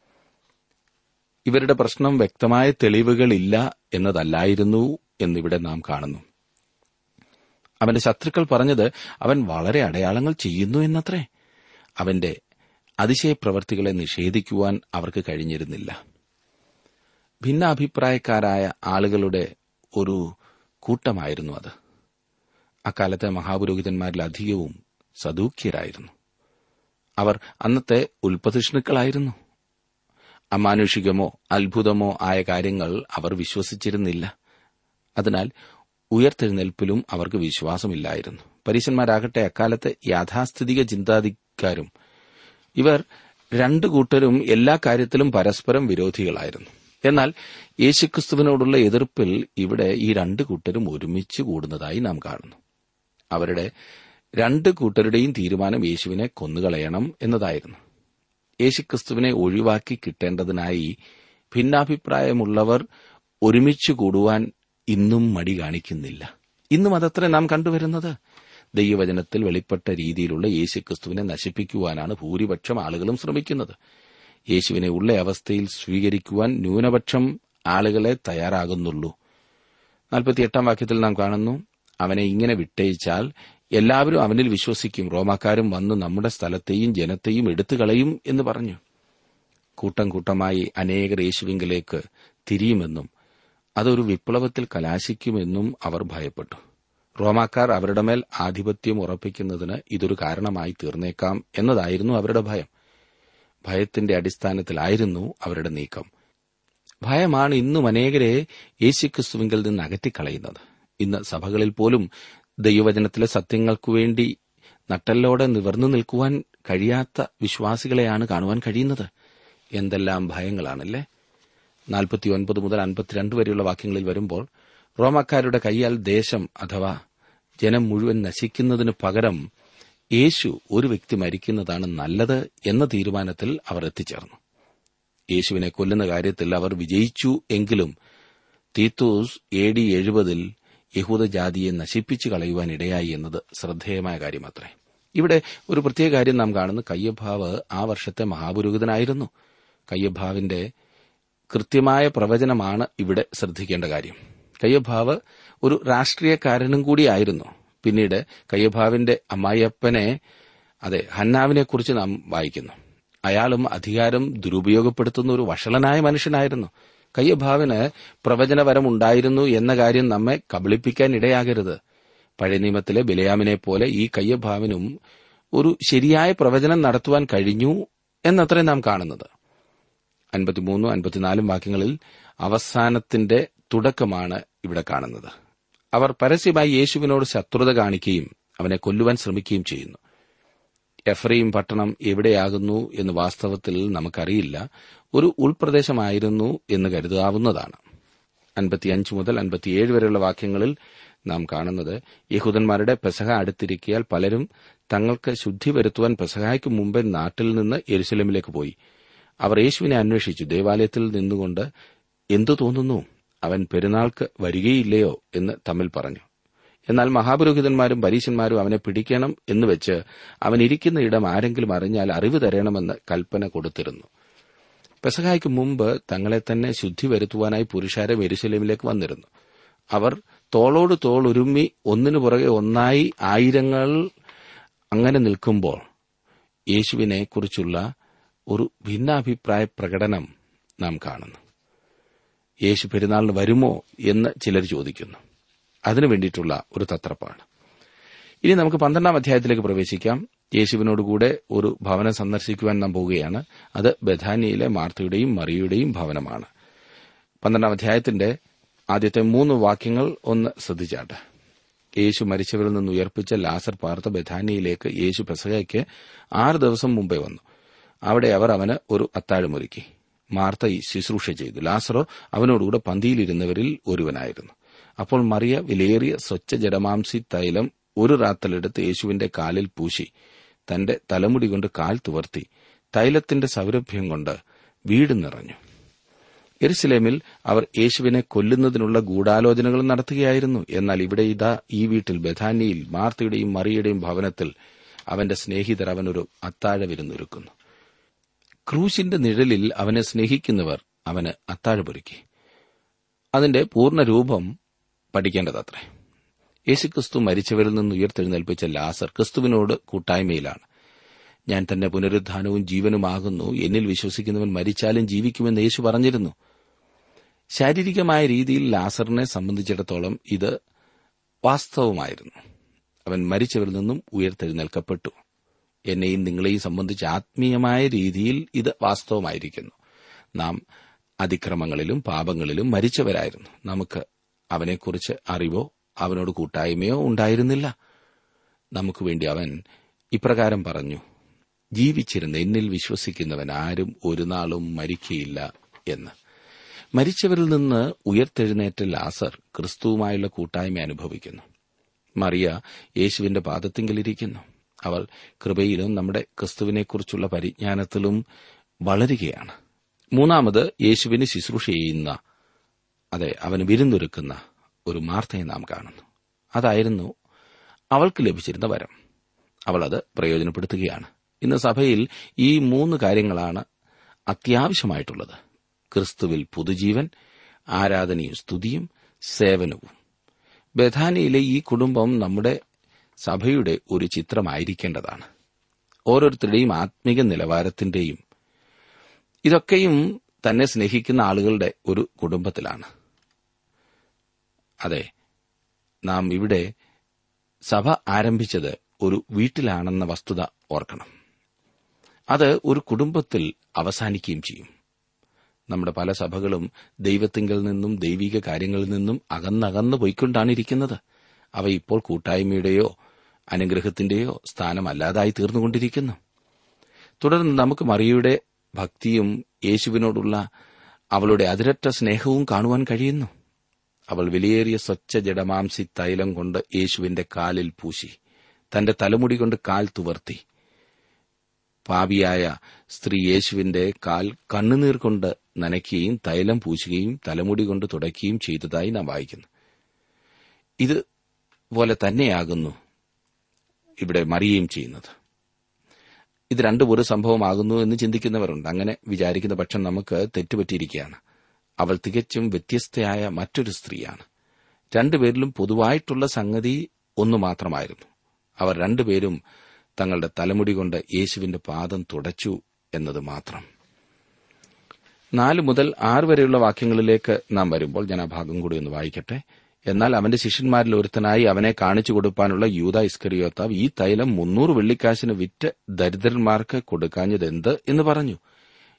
ഇവരുടെ പ്രശ്നം വ്യക്തമായ തെളിവുകളില്ല എന്നതല്ലായിരുന്നു എന്നിവിടെ നാം കാണുന്നു. അവന്റെ ശത്രുക്കൾ പറഞ്ഞത് അവൻ വളരെ അടയാളങ്ങൾ ചെയ്യുന്നു എന്നത്രേ. അവന്റെ അതിശയപ്രവർത്തികളെ നിഷേധിക്കുവാൻ അവർക്ക് കഴിഞ്ഞിരുന്നില്ല. ഭിന്നാഭിപ്രായക്കാരായ ആളുകളുടെ ഒരു കൂട്ടമായിരുന്നു അത്. അക്കാലത്തെ മഹാപുരോഹിതന്മാരിൽ അധികവും സദൂക്യരായിരുന്നു അവർ അന്നത്തെ ഉൽപ്പതിഷ്ണുക്കളായിരുന്നു. അമാനുഷികമോ അത്ഭുതമോ ആയ കാര്യങ്ങൾ അവർ വിശ്വസിച്ചിരുന്നില്ല. അതിനാൽ ഉയർത്തെഴുന്നേൽപ്പിലും അവർക്ക് വിശ്വാസമില്ലായിരുന്നു. പരീശന്മാരാകട്ടെ അക്കാലത്തെ യാഥാസ്ഥിതിക ചിന്താധിക്കാരും ഇവർ രണ്ടു കൂട്ടരും എല്ലാ കാര്യത്തിലും പരസ്പരം വിരോധികളായിരുന്നു. എന്നാൽ യേശുക്രിസ്തുവിനോടുള്ള എതിർപ്പിൽ ഇവിടെ ഈ രണ്ടു കൂട്ടരും ഒരുമിച്ച് കൂടുന്നതായി നാം കാണുന്നു. അവരുടെ രണ്ട് കൂട്ടരുടെയും തീരുമാനം യേശുവിനെ കൊന്നുകളയണം എന്നതായിരുന്നു. യേശുക്രിസ്തുവിനെ ഒഴിവാക്കി കിട്ടേണ്ടതിനായി ഭിന്നാഭിപ്രായമുള്ളവർ ഒരുമിച്ച് കൂടുവാൻ ഇന്നും മടി കാണിക്കുന്നില്ല. ഇന്നും അതത്ര നാം കണ്ടുവരുന്നത്? ദൈവവചനത്തിൽ വെളിപ്പെട്ട രീതിയിലുള്ള യേശുക്രിസ്തുവിനെ നശിപ്പിക്കുവാനാണ് ഭൂരിപക്ഷം ആളുകളും ശ്രമിക്കുന്നത്. യേശുവിനെ ഉള്ള അവസ്ഥയിൽ സ്വീകരിക്കുവാൻ ന്യൂനപക്ഷം ആളുകളെ തയ്യാറാകുന്നുള്ളൂ. നാൽപ്പത്തിയെട്ടാം വാക്യത്തിൽ നാം കാണുന്നു അവനെ ഇങ്ങനെ വിട്ടയച്ചാൽ എല്ലാവരും അവനിൽ വിശ്വസിക്കും. റോമാക്കാരും വന്ന് നമ്മുടെ സ്ഥലത്തെയും ജനത്തെയും എടുത്തു കളയും എന്ന് പറഞ്ഞു. കൂട്ടം കൂട്ടമായി അനേകർ യേശുവിംഗലേക്ക് തിരിയുമെന്നും അതൊരു വിപ്ലവത്തിൽ കലാശിക്കുമെന്നും അവർ ഭയപ്പെട്ടു. റോമാക്കാർ അവരുടെ മേൽ ആധിപത്യം ഉറപ്പിക്കുന്നതിന് ഇതൊരു കാരണമായി തീർന്നേക്കാം എന്നതായിരുന്നു അവരുടെ ഭയം. ഭയത്തിന്റെ അടിസ്ഥാനത്തിലായിരുന്നു അവരുടെ നീക്കം. ഭയമാണ് ഇന്നും അനേകരെ യേശുക്രിസ്തുവിങ്കിൽ നിന്ന് അകറ്റിക്കളയുന്നത്. ഇന്ന് സഭകളിൽ പോലും ദൈവവചനത്തിലെ സത്യങ്ങൾക്കു വേണ്ടി നട്ടല്ലോടെ നിവർന്നു നിൽക്കുവാൻ കഴിയാത്ത വിശ്വാസികളെയാണ് കാണുവാൻ കഴിയുന്നത്. എന്തെല്ലാം ഭയങ്ങളാണല്ലേ? നാൽപ്പത്തിയൊൻപത് മുതൽ അൻപത്തിരണ്ട് വരെയുള്ള വാക്യങ്ങളിൽ വരുമ്പോൾ റോമക്കാരുടെ കൈയാൽ ദേശം അഥവാ ജനം മുഴുവൻ നശിക്കുന്നതിനു പകരം യേശു ഒരു വ്യക്തി മരിക്കുന്നതാണ് നല്ലത് എന്ന തീരുമാനത്തിൽ അവർ എത്തിച്ചേർന്നു. യേശുവിനെ കൊല്ലുന്ന കാര്യത്തിൽ അവർ വിജയിച്ചു എങ്കിലും തീത്തോസ് എ ഡി എഴുപതിൽ യഹൂദജാതിയെ നശിപ്പിച്ചു കളയുവാൻ ഇടയായി എന്നത് ശ്രദ്ധേയമായ കാര്യമത്രേ ഇവിടെ ഒരു പ്രത്യേക കാര്യം നാം കാണുന്നു. കയ്യഭാവ് ആ വർഷത്തെ മഹാപുരോഹിതനായിരുന്നു. കയ്യഭാവിന്റെ കൃത്യമായ പ്രവചനമാണ് ഇവിടെ ശ്രദ്ധിക്കേണ്ട കാര്യം. കയ്യഭാവ് ഒരു രാഷ്ട്രീയക്കാരനും കൂടിയായിരുന്നു പിന്നീട് കയ്യഭാവിന്റെ അമ്മായിയപ്പനെ അതെ ഹന്നാവിനെക്കുറിച്ച് നാം വായിക്കുന്നു. അയാളും അധികാരം ദുരുപയോഗപ്പെടുത്തുന്ന ഒരു വഷളനായ മനുഷ്യനായിരുന്നു. കയ്യഭാവിന് പ്രവചനപരം ഉണ്ടായിരുന്നു എന്ന കാര്യം നമ്മെ കബളിപ്പിക്കാൻ ഇടയാകരുത് പഴയ നിയമത്തിലെ ബിലയാമിനെ പോലെ ഈ കയ്യഭാവിനും ഒരു ശരിയായ പ്രവചനം നടത്തുവാൻ കഴിഞ്ഞു എന്നത്രേ നാം കാണുന്നത്. അൻപത്തിമൂന്നും അൻപത്തിനാലും വാക്യങ്ങളിൽ അവസാനത്തിന്റെ തുടക്കമാണ് ഇവിടെ കാണുന്നത്. അവർ പരസ്യമായി യേശുവിനോട് ശത്രുത കാണിക്കുകയും അവനെ കൊല്ലുവാൻ ശ്രമിക്കുകയും ചെയ്യുന്നു. എഫ്രൈം പട്ടണം എവിടെയാകുന്നു എന്ന് വാസ്തവത്തിൽ നമുക്കറിയില്ല. ഒരു ഉൾപ്രദേശമായിരുന്നു എന്ന് കരുതാവുന്നതാണ്. അൻപത്തിയഞ്ച് മുതൽ അൻപത്തിയേഴ് വരെയുള്ള വാക്യങ്ങളിൽ നാം കാണുന്നത് യഹൂദന്മാരുടെ പെസഹ അടുത്തിരിക്കിയാൽ പലരും തങ്ങൾക്ക് ശുദ്ധി വരുത്തുവാൻ പെസഹായ്ക്ക് മുമ്പേ നാട്ടിൽ നിന്ന് എരുസലമിലേക്ക് പോയി. അവർ യേശുവിനെ അന്വേഷിച്ചു ദേവാലയത്തിൽ നിന്നുകൊണ്ട് എന്തു തോന്നുന്നു? അവൻ പെരുന്നാൾക്ക് വരികയില്ലയോ എന്ന് തമ്മിൽ പറഞ്ഞു. എന്നാൽ മഹാപുരോഹിതന്മാരും പരീശന്മാരും അവനെ പിടിക്കണം എന്ന് വെച്ച് അവൻ ഇരിക്കുന്ന ഇടം ആരെങ്കിലും അറിഞ്ഞാൽ അറിവ് തരണമെന്ന് കൽപ്പന കൊടുത്തിരുന്നു. പെസഹായ്ക്ക് മുമ്പ് തങ്ങളെ തന്നെ ശുദ്ധി വരുത്തുവാനായി പുരുഷാരെ എരുശലേമിലേക്ക് വന്നിരുന്നു. അവർ തോളോട് തോൾ ഉരുമ്മി ഒന്നിനു പുറകെ ഒന്നായി ആയിരങ്ങൾ അങ്ങനെ നിൽക്കുമ്പോൾ യേശുവിനെ കുറിച്ചുള്ള ഒരു ഭിന്നാഭിപ്രായ പ്രകടനം നാം കാണുന്നു. യേശു പെരുന്നാളിന് വരുമോ എന്ന് ചിലർ ചോദിക്കുന്നു. അതിനു വേണ്ടിയിട്ടുള്ള ഒരു തത്രപ്പാണ് ഇനി നമുക്ക് പന്ത്രണ്ടാം അധ്യായത്തിലേക്ക് പ്രവേശിക്കാം. യേശുവിനോടുകൂടെ ഒരു ഭവനം സന്ദർശിക്കുവാൻ നാം പോവുകയാണ്. അത് ബഥാനിയിലെ മാർത്തയുടെയും മറിയുടെയും ഭവനമാണ്. പന്ത്രണ്ടാം അധ്യായത്തിന്റെ ആദ്യത്തെ മൂന്ന് വാക്യങ്ങൾ ഒന്ന് ശ്രദ്ധിച്ചാട്ടെ. യേശു മരിച്ചവരിൽ നിന്ന് ഉയർപ്പിച്ച ലാസർ പാർത്ത ബഥാനിയിലേക്ക് യേശു പ്രസകയ്ക്ക് ആറ് ദിവസം മുമ്പേ വന്നു. അവിടെ അവർ അവന് ഒരു അത്താഴമൊരുക്കി. മാർത്ത ശുശ്രൂഷ ചെയ്തു. ലാസറോ അവനോടുകൂടെ പന്തിയിലിരുന്നവരിൽ ഒരുവനായിരുന്നു. അപ്പോൾ മറിയ വിലയേറിയ സ്വച്ഛ ജഡമാംസി തൈലം ഒരു റാത്തലെടുത്ത് യേശുവിന്റെ കാലിൽ പൂശി. തന്റെ തലമുടി കൊണ്ട് കാൽ തുവർത്തി. തൈലത്തിന്റെ സൗരഭ്യം കൊണ്ട് വീട് നിറഞ്ഞു. എരുസലേമിൽ അവർ യേശുവിനെ കൊല്ലുന്നതിനുള്ള ഗൂഢാലോചനകൾ നടത്തുകയായിരുന്നു. എന്നാൽ ഇവിടെ ഇതാ ഈ വീട്ടിൽ ബഥാനിയിൽ മാർത്തയുടെയും മറിയുടെയും ഭവനത്തിൽ അവന്റെ സ്നേഹിതർ അവനൊരു അത്താഴ വിരുന്നൊരുക്കുന്നു ക്രൂശിന്റെ നിഴലിൽ അവനെ സ്നേഹിക്കുന്നവർ അവന് അത്താഴപൊരുക്കി അതിന്റെ പൂർണ രൂപം പഠിക്കേണ്ടതത്രേ. യേശുക്രിസ്തു മരിച്ചവരിൽ നിന്ന് ഉയർത്തെഴുന്നേൽപ്പിച്ച ലാസർ ക്രിസ്തുവിനോട് കൂട്ടായ്മയിലാണ്. ഞാൻ തന്നെ പുനരുദ്ധാനവും ജീവനുമാകുന്നു. എന്നിൽ വിശ്വസിക്കുന്നവൻ മരിച്ചാലും ജീവിക്കുമെന്ന് യേശു പറഞ്ഞിരുന്നു. ശാരീരികമായ രീതിയിൽ ലാസറിനെ സംബന്ധിച്ചിടത്തോളം ഇത് വാസ്തവമായിരുന്നു. അവൻ മരിച്ചവരിൽ നിന്നും ഉയർത്തെഴുന്നേൽക്കപ്പെട്ടു. എന്നെയും നിങ്ങളെയും സംബന്ധിച്ച് ആത്മീയമായ രീതിയിൽ ഇത് വാസ്തവമായിരിക്കുന്നു. നാം അതിക്രമങ്ങളിലും പാപങ്ങളിലും മരിച്ചവരായിരുന്നു. നമുക്ക് അവനെക്കുറിച്ച് അറിവോ അവനോട് കൂട്ടായ്മയോ ഉണ്ടായിരുന്നില്ല. നമുക്ക് വേണ്ടി അവൻ ഇപ്രകാരം പറഞ്ഞു ജീവിച്ചിരുന്ന എന്നിൽ വിശ്വസിക്കുന്നവൻ ആരും ഒരു നാളും മരിക്കയില്ല എന്ന്. മരിച്ചവരിൽ നിന്ന് ഉയർത്തെഴുന്നേറ്റ ലാസർ ക്രിസ്തുവുമായുള്ള കൂട്ടായ്മ അനുഭവിക്കുന്നു. മറിയ യേശുവിന്റെ പാദത്തിങ്കിലിരിക്കുന്നു അവൾ കൃപയിലും നമ്മുടെ ക്രിസ്തുവിനെക്കുറിച്ചുള്ള പരിജ്ഞാനത്തിലും വളരുകയാണ്. മൂന്നാമത് യേശുവിന് ശുശ്രൂഷ ചെയ്യുന്ന അതെ അവന് വിരുന്നൊരുക്കുന്ന ഒരു മാർത്തയെ നാം കാണുന്നു. അതായിരുന്നു അവൾക്ക് ലഭിച്ചിരുന്ന വരം. അവൾ അത് പ്രയോജനപ്പെടുത്തുകയാണ്. ഇന്ന് സഭയിൽ ഈ മൂന്ന് കാര്യങ്ങളാണ് അത്യാവശ്യമായിട്ടുള്ളത്. ക്രിസ്തുവിൽ പുതുജീവൻ ആരാധനയും സ്തുതിയും സേവനവും. ബഥാനിയിലെ ഈ കുടുംബം നമ്മുടെ സഭയുടെ ഒരു ചിത്രമായിരിക്കേണ്ടതാണ്. ഓരോരുത്തരുടെയും ആത്മീക നിലവാരത്തിന്റെയും ഇതൊക്കെയും തന്നെ സ്നേഹിക്കുന്ന ആളുകളുടെ ഒരു കുടുംബത്തിലാണ്. അതെ നാം ഇവിടെ സഭ ആരംഭിച്ചത് ഒരു വീട്ടിലാണെന്ന വസ്തുത ഓർക്കണം. അത് ഒരു കുടുംബത്തിൽ അവസാനിക്കുകയും ചെയ്യും. നമ്മുടെ പല സഭകളും ദൈവത്തിങ്കിൽ നിന്നും ദൈവിക കാര്യങ്ങളിൽ നിന്നും അകന്നകന്നു പോയിക്കൊണ്ടാണ് ഇരിക്കുന്നത്. അവ ഇപ്പോൾ കൂട്ടായ്മയുടെയോ അനുഗ്രഹത്തിന്റെയോ സ്ഥാനമല്ലാതായി തീർന്നുകൊണ്ടിരിക്കുന്നു. തുടർന്ന് നമുക്ക് മറിയയുടെ ഭക്തിയും യേശുവിനോടുള്ള അവളുടെ അതിരറ്റ സ്നേഹവും കാണുവാൻ കഴിയുന്നു. അവൾ വിലയേറിയ സ്വച്ഛ ജഡമാംസി തൈലം കൊണ്ട് യേശുവിന്റെ കാലിൽ പൂശി തന്റെ തലമുടി കൊണ്ട് കാൽ തുവർത്തി. പാപിയായ സ്ത്രീ യേശുവിന്റെ കാൽ കണ്ണുനീർ കൊണ്ട് നനയ്ക്കുകയും തൈലം പൂശുകയും തലമുടി കൊണ്ട് തുടയ്ക്കുകയും ചെയ്തതായി നാം വായിക്കുന്നു. ഇത് പോലെ തന്നെയാകുന്നു. ഇവിടെ മറിയുകയും ചെയ്യുന്നത്. ഇത് രണ്ടും ഒരു സംഭവമാകുന്നു എന്ന് ചിന്തിക്കുന്നവരുണ്ട്. അങ്ങനെ വിചാരിക്കുന്ന പക്ഷം നമുക്ക് തെറ്റുപറ്റിയിരിക്കുകയാണ്. അവൾ തികച്ചും വ്യത്യസ്തയായ മറ്റൊരു സ്ത്രീയാണ്. രണ്ടുപേരിലും പൊതുവായിട്ടുള്ള സംഗതി ഒന്നു മാത്രമായിരുന്നു. അവർ രണ്ടുപേരും തങ്ങളുടെ തലമുടി കൊണ്ട് യേശുവിന്റെ പാദം തുടച്ചു എന്നത് മാത്രം. നാല് മുതൽ ആറ് വരെയുള്ള വാക്യങ്ങളിലേക്ക് നാം വരുമ്പോൾ ഞാൻ ആ ഭാഗം കൂടി ഒന്ന് വായിക്കട്ടെ. എന്നാൽ അവന്റെ ശിഷ്യന്മാരിൽ ഒരുത്തനായി അവനെ കാണിച്ചു കൊടുപ്പാനുള്ള യൂത ഇസ്കരിയോത്താവ് ഈ തൈലം മുന്നൂറ് വെള്ളിക്കാശിന് വിറ്റ് ദരിദ്രന്മാർക്ക് കൊടുക്കാഞ്ഞതെന്ത് എന്ന് പറഞ്ഞു.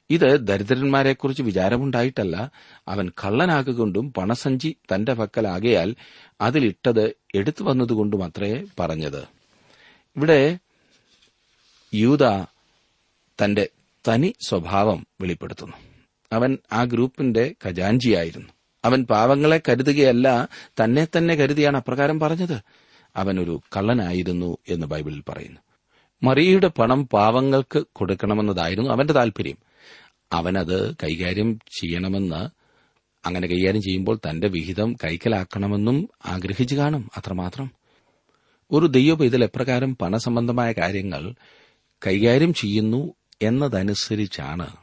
ഇത് ദരിദ്രന്മാരെക്കുറിച്ച് വിചാരമുണ്ടായിട്ടല്ല. അവൻ കള്ളനാകൊണ്ടും പണസഞ്ചി തന്റെ പക്കലാകയാൽ അതിലിട്ടത് എടുത്തു വന്നതുകൊണ്ടും അത്രേ പറഞ്ഞത്. ഇവിടെ യൂത തന്റെ തനി സ്വഭാവം വെളിപ്പെടുത്തുന്നു. അവൻ ആ ഗ്രൂപ്പിന്റെ ഖജാൻജിയായിരുന്നു അവൻ പാവങ്ങളെ കരുതുകയല്ല തന്നെ തന്നെ കരുതിയാണ് അപ്രകാരം പറഞ്ഞത്. അവൻ ഒരു കള്ളനായിരുന്നു എന്ന് ബൈബിളിൽ പറയുന്നു. മറിയയുടെ പണം പാവങ്ങൾക്ക് കൊടുക്കണമെന്നതായിരുന്നു അവന്റെ താൽപര്യം. അവനത് കൈകാര്യം ചെയ്യണമെന്ന് അങ്ങനെ കൈകാര്യം ചെയ്യുമ്പോൾ തന്റെ വിഹിതം കൈക്കലാക്കണമെന്നും ആഗ്രഹിച്ചു കാണും അത്രമാത്രം. ഒരു ദൈവപൈതൽ എപ്രകാരം പണസംബന്ധമായ കാര്യങ്ങൾ കൈകാര്യം ചെയ്യുന്നു എന്നതനുസരിച്ചാണ്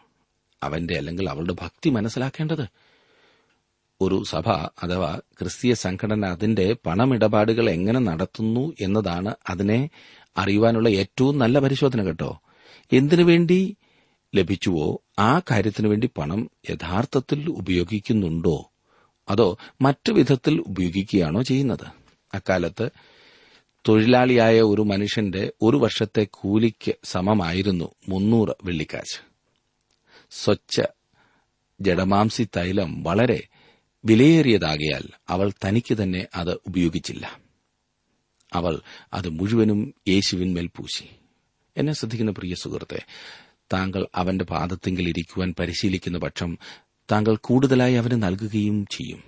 അവന്റെ അല്ലെങ്കിൽ അവളുടെ ഭക്തി മനസ്സിലാക്കേണ്ടത്. ഒരു സഭ അഥവാ ക്രിസ്തീയ സംഘടന അതിന്റെ പണമിടപാടുകൾ എങ്ങനെ നടത്തുന്നു എന്നതാണ് അതിനെ അറിയുവാനുള്ള ഏറ്റവും നല്ല പരിശോധന കേട്ടോ. എന്തിനു വേണ്ടി ലഭിച്ചുവോ ആ കാര്യത്തിനു വേണ്ടി പണം യഥാർത്ഥത്തിൽ ഉപയോഗിക്കുന്നുണ്ടോ? അതോ മറ്റു വിധത്തിൽ ഉപയോഗിക്കുകയാണോ ചെയ്യുന്നത്? അക്കാലത്ത് തൊഴിലാളിയായ ഒരു മനുഷ്യന്റെ ഒരു വർഷത്തെ കൂലിക്ക് സമമായിരുന്നു മുന്നൂറ് വെള്ളിക്കാശ്. സ്വച്ഛ ജഡമാംസി തൈലം വളരെ വിലയേറിയതാകയാൽ അവൾ തനിക്ക് തന്നെ അത് ഉപയോഗിച്ചില്ല. അവൾ അത് മുഴുവനും യേശുവിന്മേൽ പൂശി. എന്നെ ശ്രദ്ധിക്കുന്ന പ്രിയ സുഹൃത്തെ താങ്കൾ അവന്റെ പാദത്തെങ്കിൽ ഇരിക്കുവാൻ പരിശീലിക്കുന്ന പക്ഷം താങ്കൾ കൂടുതലായി അവന് നൽകുകയും ചെയ്യും.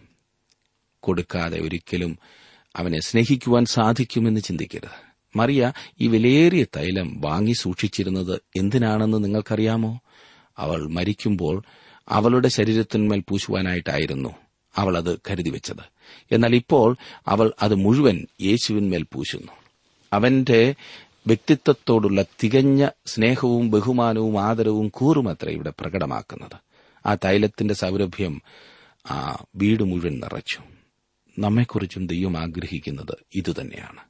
കൊടുക്കാതെ ഒരിക്കലും അവനെ സ്നേഹിക്കുവാൻ സാധിക്കുമെന്ന് ചിന്തിക്കരുത്. മറിയ ഈ വിലയേറിയ തൈലം വാങ്ങി സൂക്ഷിച്ചിരുന്നത് എന്തിനാണെന്ന് നിങ്ങൾക്കറിയാമോ? അവൾ മരിക്കുമ്പോൾ അവളുടെ ശരീരത്തിന്മേൽ പൂശുവാനായിട്ടായിരുന്നു. അവൾ അത് കരുതി വെച്ചത്. എന്നാൽ ഇപ്പോൾ അവൾ അത് മുഴുവൻ യേശുവിന്മേൽ പൂശുന്നു. അവന്റെ വ്യക്തിത്വത്തോടുള്ള തികഞ്ഞ സ്നേഹവും ബഹുമാനവും ആദരവും കൂറുമത്ര ഇവിടെ പ്രകടമാക്കുന്നത്. ആ തൈലത്തിന്റെ സൗരഭ്യം ആ വീട് മുഴുവൻ നിറച്ചു. നമ്മെക്കുറിച്ചും ദൈവം ആഗ്രഹിക്കുന്നത് ഇതുതന്നെയാണ്.